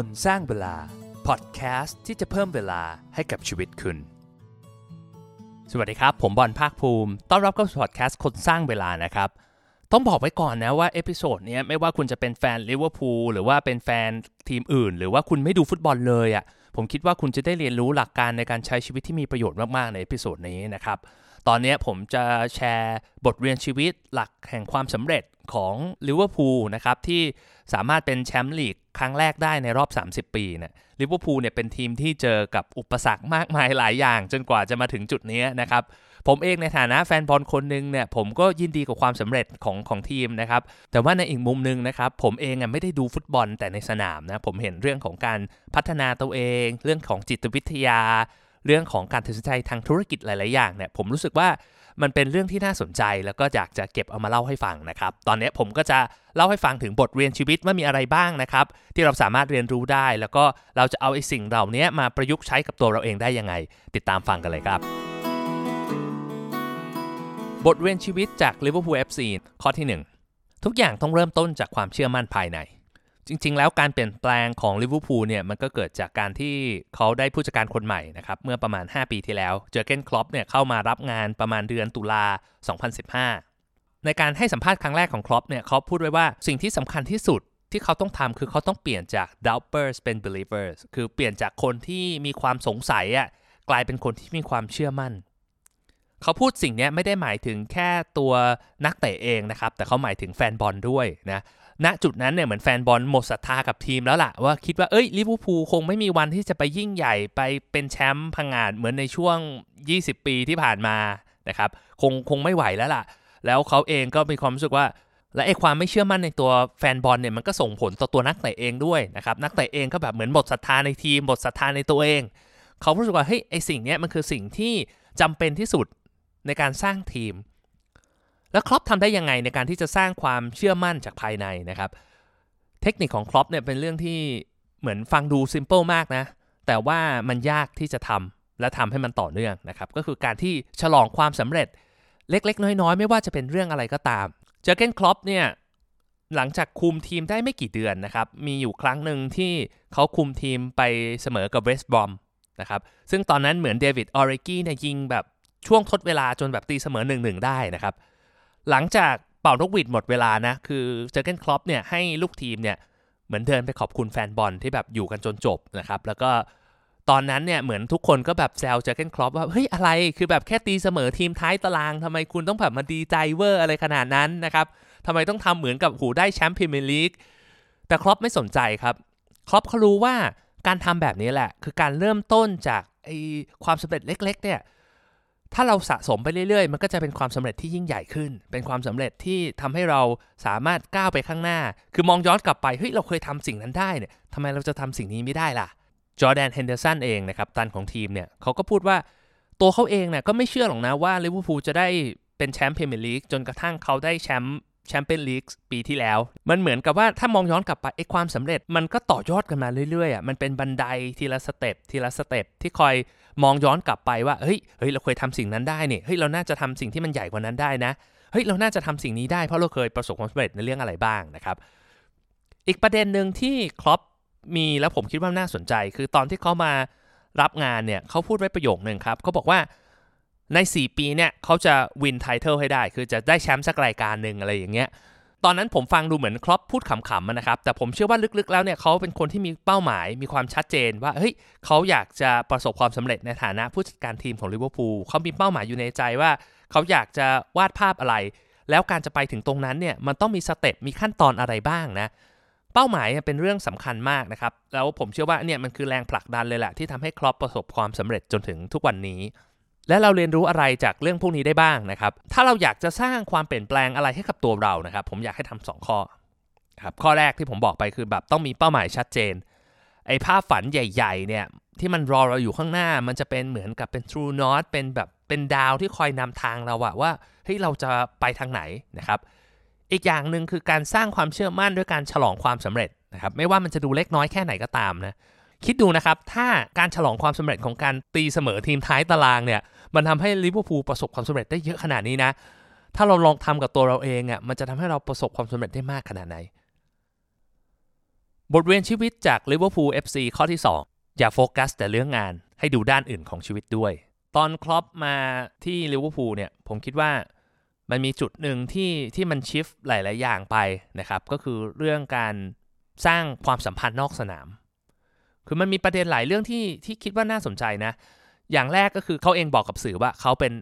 คนสร้างเวลา พอดแคสต์ที่จะเพิ่มเวลาให้กับชีวิตคุณ สวัสดีครับ ผมบอลภาคภูมิ ต้อนรับเข้าสู่พอดแคสต์คนสร้างเวลานะครับ ต้องบอกไว้ก่อนนะว่า episode นี้ไม่ว่าคุณจะเป็นแฟนลิเวอร์พูลหรือว่าเป็นแฟนทีมอื่น หรือว่าคุณไม่ดูฟุตบอลเลยอะ่ะผมคิดว่าคุณจะได้เรียนรู้หลักการในการใช้ชีวิตที่มีประโยชน์มาก ๆ ใน episode นี้นะครับ ตอนนี้ผมจะแชร์บทเรียนชีวิตหลักแห่งความสำเร็จ ของลิเวอร์พูลนะครับที่สามารถเป็นแชมป์ลีกครั้งแรกได้ในรอบ 30 ปีเนี่ยลิเวอร์พูลเนี่ยเป็นทีมที่เจอกับอุปสรรคมากมายหลายอย่าง จนกว่าจะมาถึงจุดนี้นะครับผมเองในฐานะแฟนบอลคนหนึ่งเนี่ยผมก็ยินดีกับความสำเร็จของของทีมนะครับแต่ว่าในอีกมุมหนึ่งนะครับผมเองอะไม่ได้ดูฟุตบอลแต่ในสนามนะผมเห็นเรื่องของการพัฒนาตัวเอง เรื่องของจิตวิทยา เรื่องของการตัดสินใจทางธุรกิจหลาย ๆ อย่างเนี่ยผมรู้สึกว่า มันเป็นเรื่องที่น่าสนใจแล้วก็อยากจะเก็บเอามาเล่าให้ฟังนะครับ ตอนนี้ผมก็จะเล่าให้ฟังถึงบทเรียนชีวิตว่ามีอะไรบ้างนะครับ ที่เราสามารถเรียนรู้ได้ แล้วก็เราจะเอาไอ้สิ่งเหล่านี้มาประยุกต์ใช้กับตัวเราเองได้ยังไง ติดตามฟังกันเลยครับ บทเรียนชีวิตจาก Liverpool FC ข้อที่ 1 ทุกอย่างต้องเริ่มต้นจากความเชื่อมั่นภายใน จริง ๆ แล้วการเปลี่ยนแปลงของลิเวอร์พูลเนี่ยมันก็เกิดจากการที่เขาได้ผู้จัดการคนใหม่นะครับเมื่อประมาณ 5 ปีที่แล้วเจอเกนคลอปเนี่ยเข้ามารับงานประมาณเดือนตุลา 2015 ในการให้สัมภาษณ์ครั้งแรกของคลอปเนี่ยเขาพูดไว้ว่าสิ่งที่สำคัญที่สุดที่เขาต้องทำคือเขาต้องเปลี่ยนจาก doubters เป็น believers คือเปลี่ยนจากคนที่มีความสงสัยอะกลายเป็นคนที่มีความเชื่อมั่น เขาพูดสิ่งนี้ไม่ได้หมายถึงแค่ตัวนักเตะเองนะครับ แต่เขาหมายถึงแฟนบอลด้วยนะ ณจุดนั้นเนี่ยเหมือนแฟนบอลหมดศรัทธากับทีมแล้วล่ะว่าคิดว่าเอ้ยลิเวอร์พูลคงไม่มีวันที่จะไปยิ่งใหญ่ไปเป็นแชมป์พังงาดเหมือนในช่วง 20 ปีที่ผ่านมานะครับคงคงไม่ไหวแล้วล่ะ แล้วเขาเองก็มีความรู้สึกว่า และไอ้ความไม่เชื่อมั่นในตัวแฟนบอลเนี่ยมันก็ส่งผลต่อตัวนักเตะเองด้วยนะครับนักเตะเองก็แบบเหมือนหมดศรัทธาในทีมหมดศรัทธาในตัวเอง เขารู้สึกว่าเฮ้ยไอ้สิ่งนี้มันคือสิ่งที่จำเป็นที่สุดในการสร้างทีม แล้วครอปทำได้ยังไงในการที่จะสร้างความเชื่อมั่นจากภายในนะครับ เทคนิคของครอปเนี่ยเป็นเรื่องที่เหมือนฟังดู simple มากนะ แต่ว่ามันยากที่จะทำและทำให้มันต่อเนื่องนะครับ ก็คือการที่ฉลองความสำเร็จเล็ก ๆ น้อย ๆ ไม่ว่าจะเป็นเรื่องอะไรก็ตามเจอเกนครอปเนี่ยหลังจากคุมทีมได้ไม่กี่เดือนนะครับ มีอยู่ครั้งหนึ่งที่เขาคุมทีมไปเสมอกับเวสต์บรอมนะครับ ซึ่งตอนนั้นเหมือนดิว็อกโอริกี้เนี่ยยิงแบบช่วงทดเวลาจนแบบตีเสมอหนึ่งหนึ่งได้นะครับ หลังจากเป่านกหวีดหมดเวลานะ คือเจอเกนคลอปเนี่ยให้ลูกทีมเนี่ยเหมือนเดินไปขอบคุณแฟนบอลที่แบบอยู่กันจนจบนะครับ แล้วก็ตอนนั้นเนี่ยเหมือนทุกคนก็แบบแซวเจอเกนคลอปว่าเฮ้ยอะไรคือแบบแค่ตีเสมอทีมท้ายตารางทำไมคุณต้องแบบมาดีใจเวอร์อะไรขนาดนั้นนะครับทำไมต้องทำเหมือนกับหูได้แชมป์พรีเมียร์ลีกแต่คลอปไม่สนใจครับคลอปเขารู้ว่าการทำแบบนี้แหละ คือการเริ่มต้นจากไอ้ความสำเร็จเล็ก ๆ เนี่ย ถ้าเราสะสมไปเรื่อยๆ มันก็จะเป็นความสำเร็จที่ยิ่งใหญ่ขึ้น เป็นความสำเร็จที่ทำให้เราสามารถก้าวไปข้างหน้า คือมองย้อนกลับไป เฮ้ย เราเคยทำสิ่งนั้นได้เนี่ยทำไมเราจะทำสิ่งนี้ไม่ได้ล่ะ จอร์แดน เฮนเดอร์สันเองนะครับ กัปตันของทีมเนี่ยเขาก็พูดว่าตัวเขาเองเนี่ยก็ไม่เชื่อหรอกนะว่าลิเวอร์พูลจะได้เป็นแชมป์พรีเมียร์ลีกจนกระทั่งเขาได้แชมป์ แชมเปี้ยนลีกปีที่แล้ว มันเหมือนกับว่าถ้ามองย้อนกลับไปไอ้ความสำเร็จมันก็ต่อยอดกันมาเรื่อยๆอะมันเป็นบันไดทีละสเต็ปทีละสเต็ปที่คอยมองย้อนกลับไปว่าเฮ้ยเฮ้ยเราเคยทำสิ่งนั้นได้เนี่ยเฮ้ยเราน่าจะทำสิ่งที่มันใหญ่กว่านั้นได้นะเฮ้ยเราน่าจะทำสิ่งนี้ได้เพราะเราเคยประสบความสำเร็จในเรื่องอะไรบ้างนะครับอีกประเด็นหนึ่งที่ครอปมีแล้วผมคิดว่าน่าสนใจ คือตอนที่เขามารับงานเนี่ยเขาพูดไว้ประโยคหนึ่งครับเขาบอกว่า ใน 4 ปีเนี่ยเขาจะ win title ให้ได้ คือจะได้แชมป์สักรายการหนึ่งอะไรอย่างเงี้ยตอนนั้นผมฟังดูเหมือนครอปพูดขำๆนะครับ แต่ผมเชื่อว่าลึกๆ แล้วเนี่ยเขาเป็นคนที่มีเป้าหมาย มีความชัดเจนว่าเฮ้ยเขาอยากจะประสบความสำเร็จในฐานะผู้จัดการทีมของลิเวอร์พูลเขามีเป้าหมายอยู่ในใจว่าเขาอยากจะวาดภาพอะไร แล้วการจะไปถึงตรงนั้นเนี่ยมันต้องมีสเต็ปมีขั้นตอนอะไรบ้างนะ เป้าหมายเป็นเรื่องสำคัญมากนะครับ แล้วผมเชื่อว่าเนี่ยมันคือแรงผลักดันเลยแหละที่ทำให้ครอปประสบความสำเร็จจนถึงทุกวันนี้ และเราเรียนรู้อะไรจากเรื่องพวกนี้ได้บ้างนะครับ ถ้าเราอยากจะสร้างความเปลี่ยนแปลงอะไรให้กับตัวเรานะครับ ผมอยากให้ทำ2ข้อครับข้อแรกที่ผมบอกไปคือแบบต้องมีเป้าหมายชัดเจน ไอ้ภาพฝันใหญ่ ๆ เนี่ยที่มันรอเราอยู่ข้างหน้า มันจะเป็นเหมือนกับเป็น true north เป็นแบบเป็นดาวที่คอยนำทางเราอะว่าเฮ้ยเราจะไปทางไหนนะครับ อีกอย่างหนึ่งคือการสร้างความเชื่อมั่นด้วยการฉลองความสำเร็จนะครับ ไม่ว่ามันจะดูเล็กน้อยแค่ไหนก็ตามนะ คิดดูนะครับ ถ้าการฉลองความสำเร็จของการตีเสมอทีมท้ายตารางเนี่ย มันทำให้ลิเวอร์พูลประสบความสำเร็จได้เยอะขนาดนี้นะ ถ้าเราลองทำกับตัวเราเองอะ มันจะทำให้เราประสบความสำเร็จได้มากขนาดไหน บทเรียนชีวิตจาก Liverpool FC ข้อที่ 2 อย่าโฟกัสแต่เรื่องงาน ให้ดูด้านอื่นของชีวิตด้วย ตอนครอปมาที่ลิเวอร์พูลเนี่ย ผมคิดว่ามันมีจุดหนึ่งที่ที่มัน shift หลาย ๆ อย่างไปนะครับ ก็คือเรื่องการสร้างความสัมพันธ์นอกสนาม คือมันมีประเด็นหลายเรื่องที่ที่คิดว่าน่าสนใจนะ อย่างแรกก็คือเขาเองบอกกับสื่อว่าเขาเป็น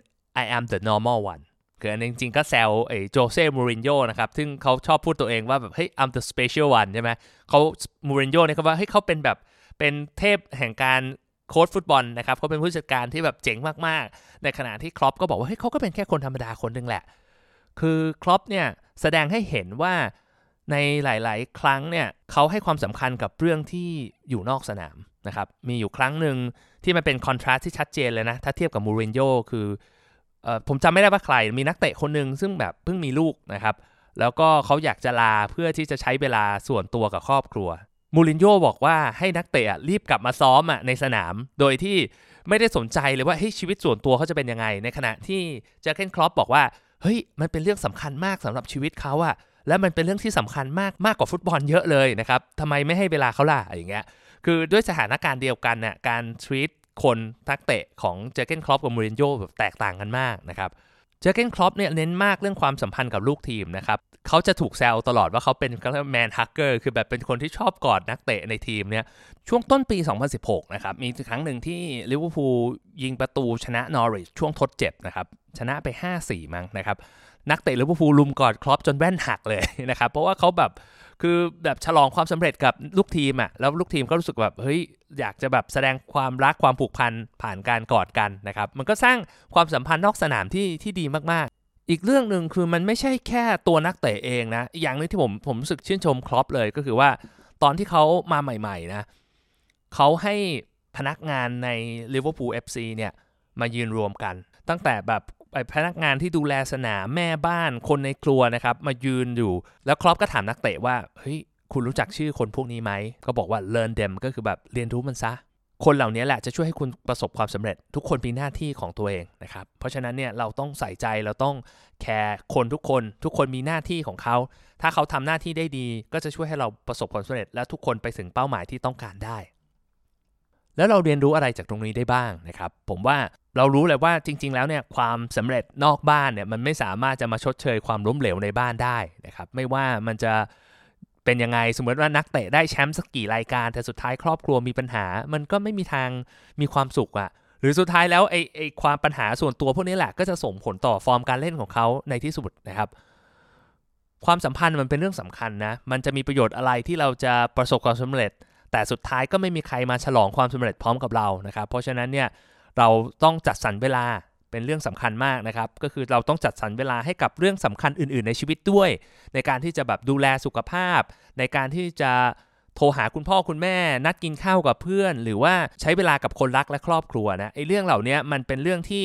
I am the normal one คืออันจริงๆก็แซวไอ้โจเซ่มูรินโญ่นะครับ ซึ่งเขาชอบพูดตัวเองว่าแบบเฮ้ย I'm the special one ใช่ไหมเขามูรินโญ่เนี่ยเขาว่าเฮ้ยเขาเป็นแบบเป็นเทพแห่งการโค้ชฟุตบอลนะครับเขาเป็นผู้จัดการที่แบบเจ๋งมากๆ ในขณะที่ครอปก็บอกว่าเฮ้ยเขาก็เป็นแค่คนธรรมดาคนหนึ่งแหละ คือครอปเนี่ยแสดงให้เห็นว่า ในหลาย ๆ ครั้งเนี่ยเขาให้ความสำคัญกับเรื่องที่อยู่นอกสนามนะครับมีอยู่ครั้งหนึ่งที่มันเป็นคอนทราสที่ชัดเจนเลยนะ ถ้าเทียบกับมูรินโญ่คืออผมจำไม่ได้ว่าใคร มีนักเตะคนหนึ่งซึ่งแบบเพิ่งมีลูกนะครับ แล้วก็เขาอยากจะลาเพื่อที่จะใช้เวลาส่วนตัวกับครอบครัวมูรินโญ่บอกว่าให้นักเตะรีบกลับมาซ้อมอะในสนาม โดยที่ไม่ได้สนใจเลยว่าเฮ้ยชีวิตส่วนตัวเขาจะเป็นยังไง ในขณะที่เจอเกนครอปบอกว่าเฮ้ยมันเป็นเรื่องสำคัญมากสำหรับชีวิตเขาอะ และมันเป็นเรื่องที่สำคัญมากมากกว่าฟุตบอลเยอะเลยนะครับทำไมไม่ให้เวลาเขาล่ะอย่างเงี้ยคือด้วยสถานการณ์เดียวกันเนี่ยการทรีตคนทักเตะของเจอเกนครอปกับมูรินโญ่แบบแตกต่างกันมากนะครับเจอเกนครอปเนี่ยเน้นมากเรื่องความสัมพันธ์กับลูกทีมนะครับเขาจะถูกแซวตลอดว่าเขาเป็น man hugger คือแบบเป็นคนที่ชอบกอดนักเตะในทีมเนี่ยช่วงต้นปี 2016 นะครับ มีครั้งหนึ่งที่ลิเวอร์พูลยิงประตูชนะนอริชช่วงทดเจ็บนะครับ ชนะไป 5-4 มั้งนะครับ นักเตะลิเวอร์พูลลุมกอดครอปจนแว่นหักเลยนะครับ เพราะว่าเขาแบบคือแบบฉลองความสำเร็จกับลูกทีมอะ่ะแล้วลูกทีมก็รู้สึกแบบเฮ้ยอยากจะแบบแสดงความรักความผูกพันผ่านการกอดกันนะครับ มันก็สร้างความสัมพันธ์นอกสนามที่ที่ดีมากๆ อีกเรื่องหนึ่งคือมันไม่ใช่แค่ตัวนักเตะเองนะอีกอย่างนึงที่ผมผมรู้สึกชื่นชมครอปเลยก็คือว่า ตอนที่เขามาใหม่ๆนะเขาให้พนักงานใน Liverpool FC เนี่ยมายืนรวมกัน ตั้งแต่แบบ พนักงานที่ดูแลสนามแม่บ้านคนในครัวนะครับ มายืนอยู่ แล้วครอปก็ถามนักเตะว่าเฮ้ยคุณรู้จักชื่อคนพวกนี้ไหม ก็บอกว่า learn them ก็คือแบบเรียนรู้มันซะ คนเหล่านี้แหละจะช่วยให้คุณประสบความสำเร็จ ทุกคนมีหน้าที่ของตัวเองนะครับ เพราะฉะนั้นเนี่ยเราต้องใส่ใจเราต้องแคร์คนทุกคน ทุกคนมีหน้าที่ของเขา ถ้าเขาทำหน้าที่ได้ดี ก็จะช่วยให้เราประสบความสำเร็จ และทุกคนไปถึงเป้าหมายที่ต้องการได้ แล้วเราเรียนรู้อะไรจากตรงนี้ได้บ้างนะครับ ผมว่าเรารู้เลยว่าจริง ๆ แล้วเนี่ยความสำเร็จนอกบ้านเนี่ยมันไม่สามารถจะมาชดเชยความล้มเหลวในบ้านได้นะครับ ไม่ว่ามันจะเป็นยังไงสมมติว่านักเตะได้แชมป์สักกี่รายการ แต่สุดท้ายครอบครัวมีปัญหา มันก็ไม่มีทางมีความสุขอะหรือสุดท้ายแล้วไอ้ไอ้ความปัญหาส่วนตัวพวกนี้แหละก็จะส่งผลต่อฟอร์มการเล่นของเขาในที่สุดนะครับ ความสัมพันธ์มันเป็นเรื่องสำคัญนะมันจะมีประโยชน์อะไรที่เราจะประสบความสำเร็จ แต่สุดท้ายก็ไม่มีใครมาฉลองความสำเร็จพร้อมกับเรานะครับ เพราะฉะนั้นเนี่ยเราต้องจัดสรรเวลาเป็นเรื่องสำคัญมากนะครับ ก็คือเราต้องจัดสรรเวลาให้กับเรื่องสำคัญอื่น ๆ ในชีวิตด้วย ในการที่จะแบบดูแลสุขภาพ ในการที่จะโทรหาคุณพ่อคุณแม่ นัดกินข้าวกับเพื่อน หรือว่าใช้เวลากับคนรักและครอบครัวนะไอ้เรื่องเหล่านี้มันเป็นเรื่องที่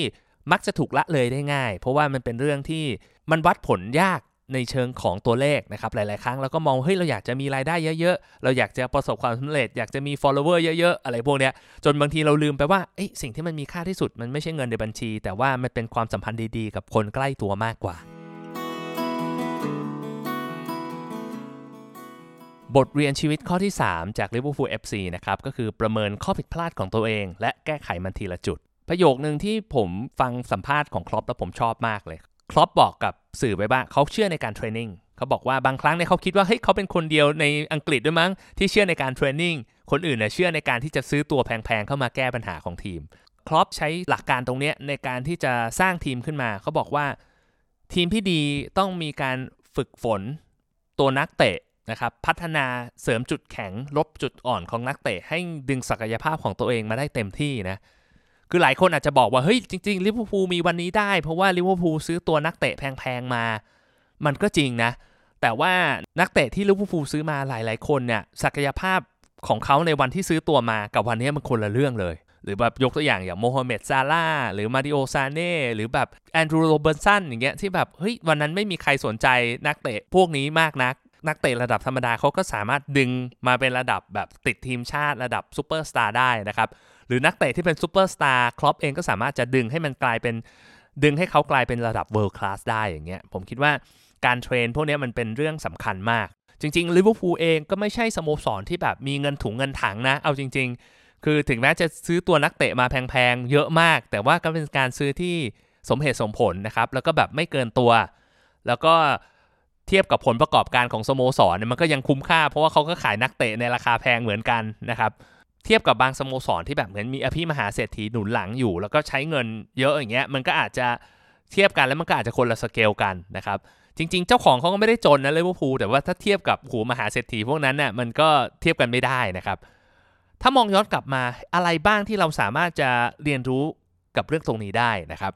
มักจะถูกละเลยได้ง่าย เพราะว่ามันเป็นเรื่องที่มันวัดผลยาก ในเชิงของตัวเลขนะครับหลาย ๆ ครั้งเราก็มองเฮ้ยเราอยากจะมีรายได้เยอะ ๆ เราอยากจะประสบความสำเร็จ อยากจะมี follower เยอะ ๆ อะไรพวกเนี้ยจนบางทีเราลืมไปว่าสิ่งที่มันมีค่าที่สุดมันไม่ใช่เงินในบัญชี แต่ว่ามันเป็นความสัมพันธ์ดี ๆ กับคนใกล้ตัวมากกว่า บทเรียนชีวิตข้อที่ 3 จาก Liverpool FC นะครับก็คือประเมินข้อผิดพลาดของตัวเอง และแก้ไขมันทีละจุด ประโยคนึงที่ผมฟังสัมภาษณ์ของครอปแล้วผมชอบมากเลย ครอปบอกกับสื่อไปบ้างเขาเชื่อในการเทรนนิ่งเขาบอกว่าบางครั้งเนี่ยเขาคิดว่าเฮ้ยเขาเป็นคนเดียวในอังกฤษด้วยมั้งที่เชื่อในการ training คนอื่นเนี่ยเชื่อในการที่จะซื้อตัวแพงๆเข้ามาแก้ปัญหาของทีมครอปใช้หลักการตรงนี้ในการที่จะสร้างทีมขึ้นมาเขาบอกว่าทีมที่ดีต้องมีการฝึกฝนตัวนักเตะนะครับพัฒนาเสริมจุดแข็งลบจุดอ่อนของนักเตะให้ดึงศักยภาพของตัวเองมาได้เต็มที่นะ คือหลายคนอาจจะบอกว่าเฮ้ยจริงๆลิเวอร์พูลมีวันนี้ได้ เพราะว่าลิเวอร์พูลซื้อตัวนักเตะแพงๆมา มันก็จริงนะ แต่ว่านักเตะที่ลิเวอร์พูลซื้อมาหลายๆคนเนี่ยศักยภาพของเขาในวันที่ซื้อตัวมากับวันนี้มันคนละเรื่องเลย หรือแบบยกตัวอย่างอย่างโมฮัมเหม็ดซาร่าหรือซาดิโอมาเน่หรือแบบแอนดรูโรเบิร์นสันอย่างเงี้ยที่แบบเฮ้ยวันนั้นไม่มีใครสนใจนักเตะพวกนี้มากนัก นักเตะระดับธรรมดาเขาก็สามารถดึงมาเป็นระดับแบบติดทีมชาติระดับซูเปอร์สตาร์ได้นะครับ หรือนักเตะที่เป็นซูเปอร์สตาร์ครอปเองก็สามารถจะดึงให้มันกลายเป็นดึงให้เขากลายเป็นระดับ world class ได้อย่างเงี้ยผมคิดว่าการ train พวกนี้มันเป็นเรื่องสำคัญมาก จริงๆลิเวอร์พูลเองก็ไม่ใช่สโมสรที่แบบมีเงินถุงเงินถังนะ เอาจริง ๆ คือถึงแม้จะซื้อตัวนักเตะมาแพงๆ เยอะมาก แต่ว่าก็เป็นการซื้อที่สมเหตุสมผลนะครับ แล้วก็แบบไม่เกินตัว แล้วก็เทียบกับผลประกอบการของสโมสรมันก็ยังคุ้มค่า เพราะว่าเขาก็ขายนักเตะในราคาแพงเหมือนกันนะครับ เทียบกับบางสโมสรที่แบบเหมือนมีอภิมหาเศรษฐีหนุนหลังอยู่ แล้วก็ใช้เงินเยอะอย่างเงี้ยมันก็อาจจะเทียบกันแล้วมันก็อาจจะคนละสเกลกันนะครับจริง ๆ เจ้าของเขาก็ไม่ได้จนนะลิเวอร์พูลแต่ว่าถ้าเทียบกับหมู่มหาเศรษฐีพวกนั้นเนี่ยมันก็เทียบกันไม่ได้นะครับ ถ้ามองย้อนกลับมาอะไรบ้างที่เราสามารถจะเรียนรู้กับเรื่องตรงนี้ได้นะครับ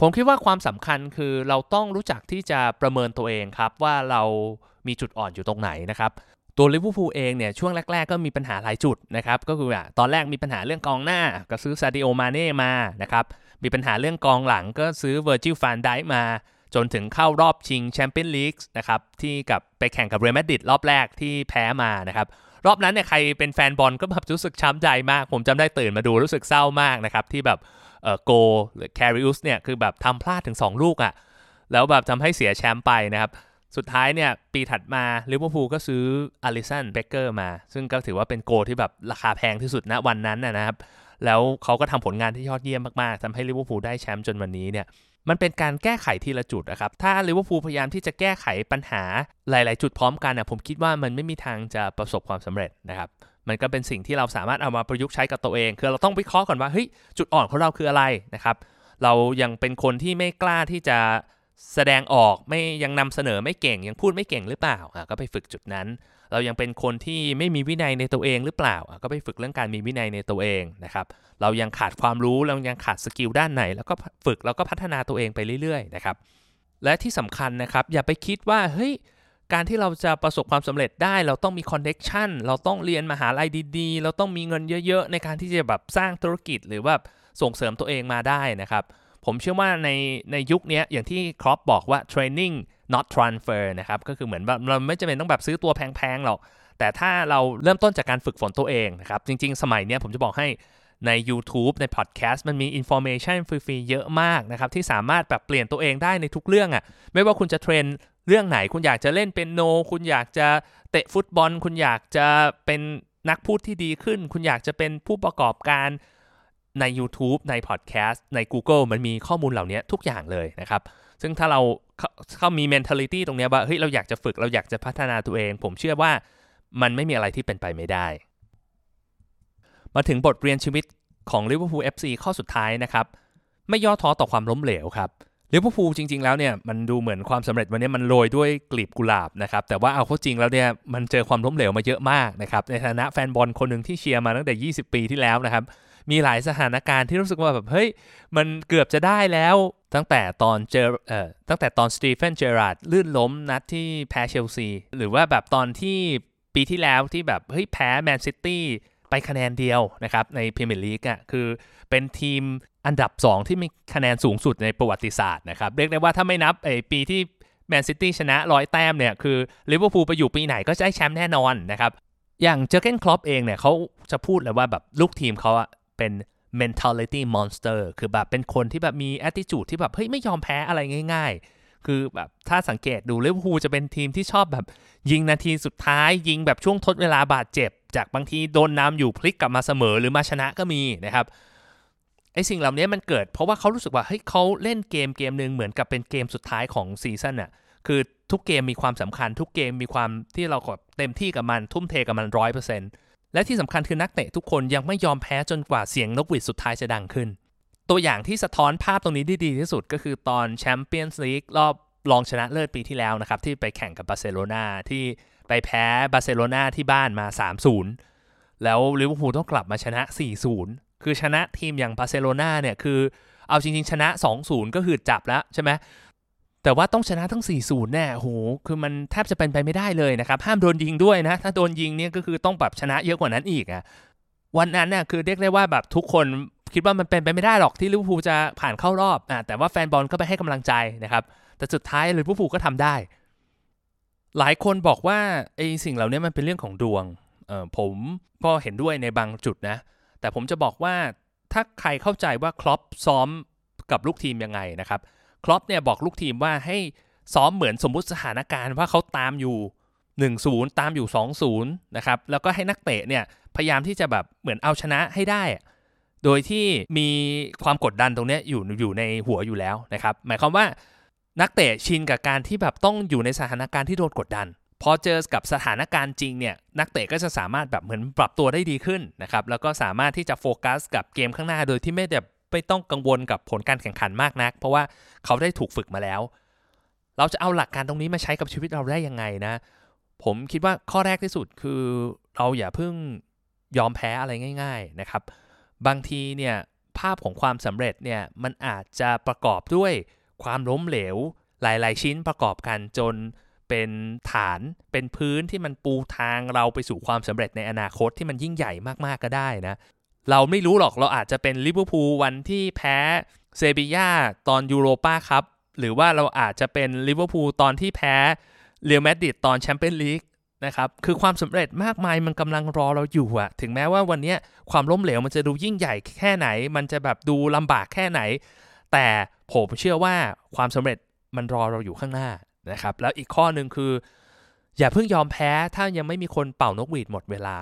ผมคิดว่าความสำคัญคือเราต้องรู้จักที่จะประเมินตัวเองครับว่าเรามีจุดอ่อนอยู่ตรงไหนนะครับ ตัวลิเวอร์พูลเองเนี่ยช่วงแรก ๆ ก็มีปัญหาหลายจุดนะครับก็คือว่าตอนแรกมีปัญหาเรื่องกองหน้าก็ซื้อซาดิโอมาเน่มานะครับมีปัญหาเรื่องกองหลังก็ซื้อเวอร์จิลฟานไดค์มาจนถึงเข้ารอบชิงแชมเปี้ยนลีกนะครับที่กับไปแข่งกับเรอัลมาดริดรอบแรกที่แพ้มานะครับรอบนั้นเนี่ยใครเป็นแฟนบอลก็แบบรู้สึกช้ำใจมาก ผมจำได้ตื่นมาดูรู้สึกเศร้ามากนะครับที่แบบเอ่อโกลลอริสคาริอุสเนี่ยคือแบบทำพลาดถึง 2 ลูกอะ่ะแล้วแบบทำให้เสียแชมป์ไปนะครับ สุดท้ายเนี่ยปีถัดมาลิเวอร์พูลก็ซื้ออลิสันเบเกอร์มา ซึ่งก็ถือว่าเป็นโกลที่แบบราคาแพงที่สุดณวันนั้นนะครับ แล้วเขาก็ทำผลงานที่ยอดเยี่ยมมากๆทำให้ลิเวอร์พูลได้แชมป์จนวันนี้เนี่ยมันเป็นการแก้ไขทีละจุดนะครับ ถ้าลิเวอร์พูลพยายามที่จะแก้ไขปัญหาหลาย ๆ จุดพร้อมกันนะผมคิดว่ามันไม่มีทางจะประสบความสำเร็จนะครับ มันก็เป็นสิ่งที่เราสามารถเอามาประยุกต์ใช้กับตัวเอง คือเราต้องวิเคราะห์ก่อนว่าเฮ้ยจุดอ่อนของเราคืออะไรนะครับ เรายังเป็นคนที่ไม่กล้าที่จะ แสดงออกไม่ยังนำเสนอไม่เก่งยังพูดไม่เก่งหรือเปล่าอะก็ไปฝึกจุดนั้น เรายังเป็นคนที่ไม่มีวินัยในตัวเองหรือเปล่าอะก็ไปฝึกเรื่องการมีวินัยในตัวเองนะครับ เรายังขาดความรู้เรายังขาด skill ด้านไหน แล้วก็ฝึกแล้วก็พัฒนาตัวเองไปเรื่อยๆนะครับ และที่สำคัญนะครับ อย่าไปคิดว่าเฮ้ยการที่เราจะประสบความสำเร็จได้ เราต้องมี connection เราต้องเรียนมหาลัยดีๆ เราต้องมีเงินเยอะ ๆ ในการที่จะแบบสร้างธุรกิจหรือว่าส่งเสริมตัวเองมาได้นะครับ ผมเชื่อว่าในในยุคนี้อย่างที่คลอปป์บอกว่า training not transfer นะครับ ก็คือเหมือนแบบเราไม่จำเป็นต้องแบบซื้อตัวแพงๆหรอก แต่ถ้าเราเริ่มต้นจากการฝึกฝนตัวเองนะครับ จริงๆ สมัยนี้ผมจะบอกให้ใน YouTube ใน Podcast มันมี Information ฟรีๆ เยอะมากนะครับ ที่สามารถแบบเปลี่ยนตัวเองได้ในทุกเรื่องอะ่ะไม่ว่าคุณจะเทรนเรื่องไหน คุณอยากจะเล่นเป็นโน คุณอยากจะเตะฟุตบอล คุณอยากจะเป็นนักพูดที่ดีขึ้น คุณอยากจะเป็นผู้ประกอบการ ใน YouTube ใน Podcast ใน Google มันมีข้อมูลเหล่านี้ทุกอย่างเลยนะครับ ซึ่งถ้าเราเข้ามี mentality ตรงนี้ว่าเฮ้ยเราอยากจะฝึกเราอยากจะพัฒนาตัวเอง ผมเชื่อว่ามันไม่มีอะไรที่เป็นไปไม่ได้ มาถึงบทเรียนชีวิตของ Liverpool FC ข้อสุดท้ายนะครับ ไม่ย่อท้อต่อความล้มเหลวครับลิเวอร์พูลจริงๆแล้วเนี่ยมันดูเหมือนความสำเร็จวันนี้มันโรยด้วยกลีบกุหลาบนะครับแต่ว่าเอาเข้าจริงแล้วเนี่ยมันเจอความล้มเหลวมาเยอะมากนะครับในฐานะแฟนบอลคนหนึ่งที่เชียร์มาตั้งแต่ 20 ปีที่แล้วนะครับ มีหลายสถานการณ์ที่รู้สึกว่าแบบเฮ้ยมันเกือบจะได้แล้ว ตั้งแต่ตอนเจอเอ่อตั้งแต่ตอนสตีเฟนเจอราร์ดลื่นล้มนัดที่แพ้เชลซีหรือว่าแบบตอนที่ปีที่แล้วที่แบบเฮ้ยแพ้แมนซิตี้ไปคะแนนเดียวนะครับในพรีเมียร์ลีกอะคือเป็นทีมอันดับ 2 ที่มีคะแนนสูงสุดในประวัติศาสตร์นะครับเรียกได้ว่าถ้าไม่นับไอ้ปีที่แมนซิตี้ชนะร้อยแต้มเนี่ยคือลิเวอร์พูลไปอยู่ปีไหนก็จะได้แชมป์แน่นอนนะครับอย่างเจอร์เกนคลอปป์เองเนี่ยเขาจะพูดเลยว่าแบบลูกทีมเขาอะ เป็น mentality monster คือแบบเป็นคนที่แบบมี attitude ที่แบบเฮ้ยไม่ยอมแพ้อะไรง่าย ๆ คือแบบถ้าสังเกตดูลิเวอร์พูลจะเป็นทีมที่ชอบแบบยิงนาทีสุดท้าย ยิงแบบช่วงทดเวลาบาดเจ็บ จากบางทีโดนนำอยู่พลิกกลับมาเสมอหรือมาชนะก็มีนะครับไอสิ่งเหล่านี้มันเกิดเพราะว่าเขารู้สึกว่าเฮ้ยเขาเล่นเกมเกมหนึ่งเหมือนกับเป็นเกมสุดท้ายของซีซั่นน่ะคือทุกเกมมีความสำคัญ ทุกเกมมีความที่เราเต็มที่กับมันทุ่มเทกับมันร้อยเปอร์เซ็นต์ และที่สำคัญคือนักเตะทุกคนยังไม่ยอมแพ้จนกว่าเสียงนกหวีดสุดท้ายจะดังขึ้น ตัวอย่างที่สะท้อนภาพตรงนี้ได้ดีที่สุดก็คือตอนแชมเปี้ยนส์ลีกรอบรองชนะเลิศปีที่แล้วนะครับ ที่ไปแข่งกับบาร์เซโลนาที่ไปแพ้บาร์เซโลนาที่บ้านมา 3-0 แล้วลิเวอร์พูลต้องกลับมาชนะ 4-0 คือชนะทีมอย่างบาร์เซโลนาเนี่ยคือเอาจริงๆ ชนะ 2-0 ก็คือจ๊าบแล้วใช่ไหม แต่ว่าต้องชนะทั้ง 4-0แน่โห คือมันแทบจะเป็นไปไม่ได้เลยนะครับ ห้ามโดนยิงด้วยนะ ถ้าโดนยิงเนี่ยก็คือต้องแบบชนะเยอะกว่านั้นอีกอะวันนั้นเนี่ยคือเรียกได้ว่าแบบทุกคนคิดว่ามันเป็นไปไม่ได้หรอกที่ลิเวอร์พูลจะผ่านเข้ารอบอะแต่ว่าแฟนบอลก็ไปให้กำลังใจนะครับ แต่สุดท้ายลิเวอร์พูลก็ทำได้ หลายคนบอกว่าไอ้สิ่งเหล่านี้มันเป็นเรื่องของดวงเออผมก็เห็นด้วยในบางจุดนะ แต่ผมจะบอกว่าถ้าใครเข้าใจว่าคลอปป์ซ้อมกับลูกทีมยังไงนะครับ คลอปเนี่ยบอกลูกทีมว่าให้ซ้อมเหมือนสมมุติสถานการณ์ว่าเขาตามอยู่ 1-0 ตามอยู่ 2-0 นะครับ แล้วก็ให้นักเตะเนี่ยพยายามที่จะแบบเหมือนเอาชนะให้ได้ โดยที่มีความกดดันตรงนี้อยู่อยู่ในหัวอยู่แล้วนะครับ หมายความว่านักเตะชินกับการที่แบบต้องอยู่ในสถานการณ์ที่โดนกดดัน พอเจอกับสถานการณ์จริงเนี่ยนักเตะก็จะสามารถแบบเหมือนปรับตัวได้ดีขึ้นนะครับ แล้วก็สามารถที่จะโฟกัสกับเกมข้างหน้าโดยที่ไม่แบบ ไม่ต้องกังวลกับผลการแข่งขันมากนัก เพราะว่าเขาได้ถูกฝึกมาแล้ว เราจะเอาหลักการตรงนี้มาใช้กับชีวิตเราได้ยังไงนะ ผมคิดว่าข้อแรกที่สุดคือเราอย่าเพิ่งยอมแพ้อะไรง่าย ๆนะครับ บางทีเนี่ยภาพของความสำเร็จเนี่ยมันอาจจะประกอบด้วยความล้มเหลวหลาย ๆ ชิ้นประกอบกันจนเป็นฐานเป็นพื้นที่มันปูทางเราไปสู่ความสำเร็จในอนาคตที่มันยิ่งใหญ่มากๆก็ได้นะ เราไม่รู้หรอกเราอาจจะเป็นลิเวอร์พูลวันที่แพ้เซบีย่าตอนยูโรปาครับ หรือว่าเราอาจจะเป็นลิเวอร์พูลตอนที่แพ้เรอัลมาดริดตอนแชมเปี้ยนลีกนะครับ คือความสำเร็จมากมายมันกำลังรอเราอยู่อะถึงแม้ว่าวันนี้ความล้มเหลวมันจะดูยิ่งใหญ่แค่ไหน มันจะแบบดูลำบากแค่ไหน แต่ผมเชื่อว่าความสำเร็จมันรอเราอยู่ข้างหน้านะครับ แล้วอีกข้อหนึ่งคือ อย่าเพิ่งยอมแพ้ถ้ายังไม่มีคนเป่านกหวีดหมดเวลา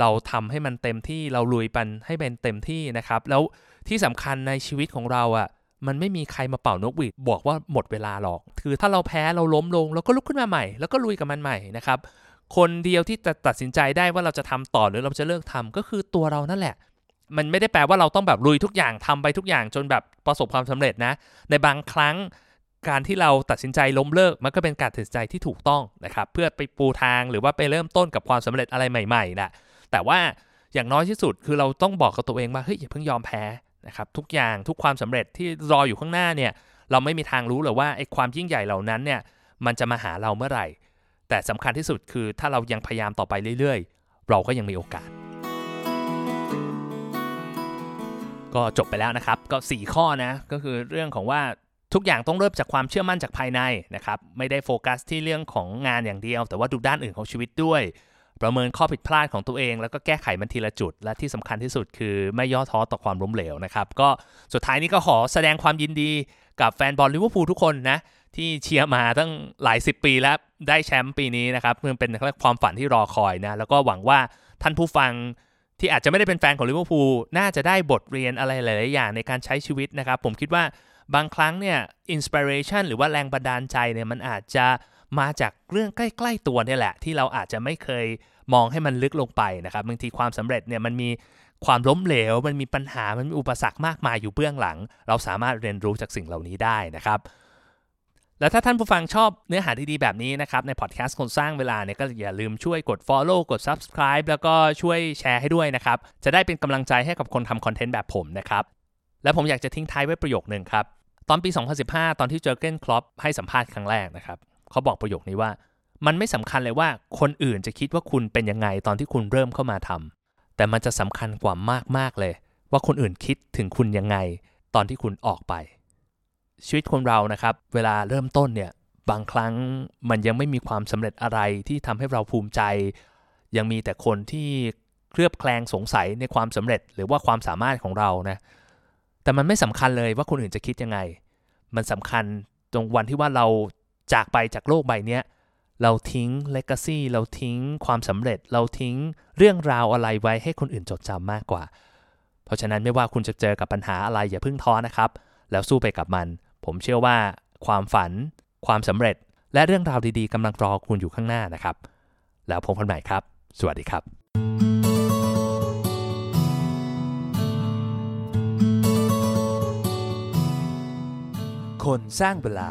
เราทำให้มันเต็มที่เราลุยปันให้เป็นเต็มที่นะครับ แล้วที่สำคัญในชีวิตของเราอะ่ะมันไม่มีใครมาเป่านกหวีดบอกว่าหมดเวลาหรอก คือถ้าเราแพ้เราล้มลงเราก็ลุกขึ้นมาใหม่ แล้วก็ลุยกับมันใหม่นะครับ คนเดียวที่จะตัดสินใจได้ว่าเราจะทำต่อหรือเราจะเลิกทำก็คือตัวเรานั่นแหละ มันไม่ได้แปลว่าเราต้องแบบลุยทุกอย่างทำไปทุกอย่างจนแบบประสบความสำเร็จนะ ในบางครั้งการที่เราตัดสินใจล้มเลิกมันก็เป็นการตัดสินใจที่ถูกต้องนะครับ เพื่อไปปูทางหรือว่าไปเริ่มต้นกับความสำเร็จอะไรใหม่ๆนะ แต่ว่าอย่างน้อยที่สุดคือเราต้องบอกกับตัวเองว่าเฮ้ยอย่าเพิ่งยอมแพ้นะครับทุกอย่างทุกความสำเร็จที่รออยู่ข้างหน้าเนี่ยเราไม่มีทางรู้เลยว่าไอ้ความยิ่งใหญ่เหล่านั้นเนี่ยมันจะมาหาเราเมื่อไหร่ แต่สำคัญที่สุดคือถ้าเรายังพยายามต่อไปเรื่อยๆ เราก็ยังมีโอกาส ก็จบไปแล้วนะครับก็ 4 ข้อนะก็คือเรื่องของว่าทุกอย่างต้องเริ่มจากความเชื่อมั่นจากภายในนะครับไม่ได้โฟกัสที่เรื่องของงานอย่างเดียว แต่ว่าดูด้านอื่นของชีวิตด้วย ประเมินข้อผิดพลาดของตัวเอง แล้วก็แก้ไขมันทีละจุด และที่สำคัญที่สุดคือไม่ย่อท้อต่อความล้มเหลวนะครับ ก็สุดท้ายนี้ก็ขอแสดงความยินดีกับแฟนบอลลิเวอร์พูลทุกคนนะที่เชียร์มาตั้งหลายสิบปีแล้วได้แชมป์ปีนี้นะครับมันเป็นความฝันที่รอคอยนะแล้วก็หวังว่าท่านผู้ฟังที่อาจจะไม่ได้เป็นแฟนของลิเวอร์พูลน่าจะได้บทเรียนอะไรหลาย ๆ อย่างในการใช้ชีวิตนะครับ ผมคิดว่าบางครั้งเนี่ย inspiration หรือว่าแรงบันดาลใจเนี่ยมันอาจจะ มาจากเรื่องใกล้ ๆ ตัวนี่แหละ ที่เราอาจจะไม่เคยมองให้มันลึกลงไปนะครับบางทีความสำเร็จเนี่ยมันมีความล้มเหลว มันมีปัญหามันมีอุปสรรคมากมายอยู่เบื้องหลัง เราสามารถเรียนรู้จากสิ่งเหล่านี้ได้นะครับแล้วถ้าท่านผู้ฟังชอบเนื้อหาดีๆ แบบนี้นะครับ ในพอดแคสต์คนสร้างเวลาเนี่ยก็อย่าลืมช่วยกด Follow กด Subscribe แล้วก็ช่วยแชร์ให้ด้วยนะครับ จะได้เป็นกำลังใจให้กับคนทำคอนเทนต์แบบผมนะครับ และผมอยากจะทิ้งท้ายไว้ประโยคหนึ่งครับ ตอนปี 2015 ตอนที่เจอเกนคลอปให้สัมภาษณ์ครั้งแรกนะครับ เขาบอกประโยคนี้ว่า มันไม่สำคัญเลยว่าคนอื่นจะคิดว่าคุณเป็นยังไงตอนที่คุณเริ่มเข้ามาทำแต่มันจะสำคัญกว่ามากๆเลย ว่าคนอื่นคิดถึงคุณยังไงตอนที่คุณออกไป ชีวิตคนเรานะครับ เวลาเริ่มต้นเนี่ยบางครั้งมันยังไม่มีความสำเร็จอะไรที่ทำให้เราภูมิใจ ยังมีแต่คนที่เคลือบแคลงสงสัยในความสำเร็จหรือว่าความสามารถของเรานะแต่มันไม่สำคัญเลยว่าคนอื่นจะคิดยังไง มันสำคัญตรงวันที่ว่าเรา จากไปจากโลกใบนี้เราทิ้งเลกาซีเราทิ้งความสำเร็จ เราทิ้งเรื่องราวอะไรไว้ให้คนอื่นจดจำมากกว่า เพราะฉะนั้นไม่ว่าคุณจะเจอกับปัญหาอะไรอย่าเพิ่งท้อนะครับ แล้วสู้ไปกับมัน ผมเชื่อว่า ความฝัน ความสำเร็จ และเรื่องราวดีๆกำลังรอคุณอยู่ข้างหน้านะครับ แล้วพบกันใหม่ครับ สวัสดีครับคนสร้างเวลา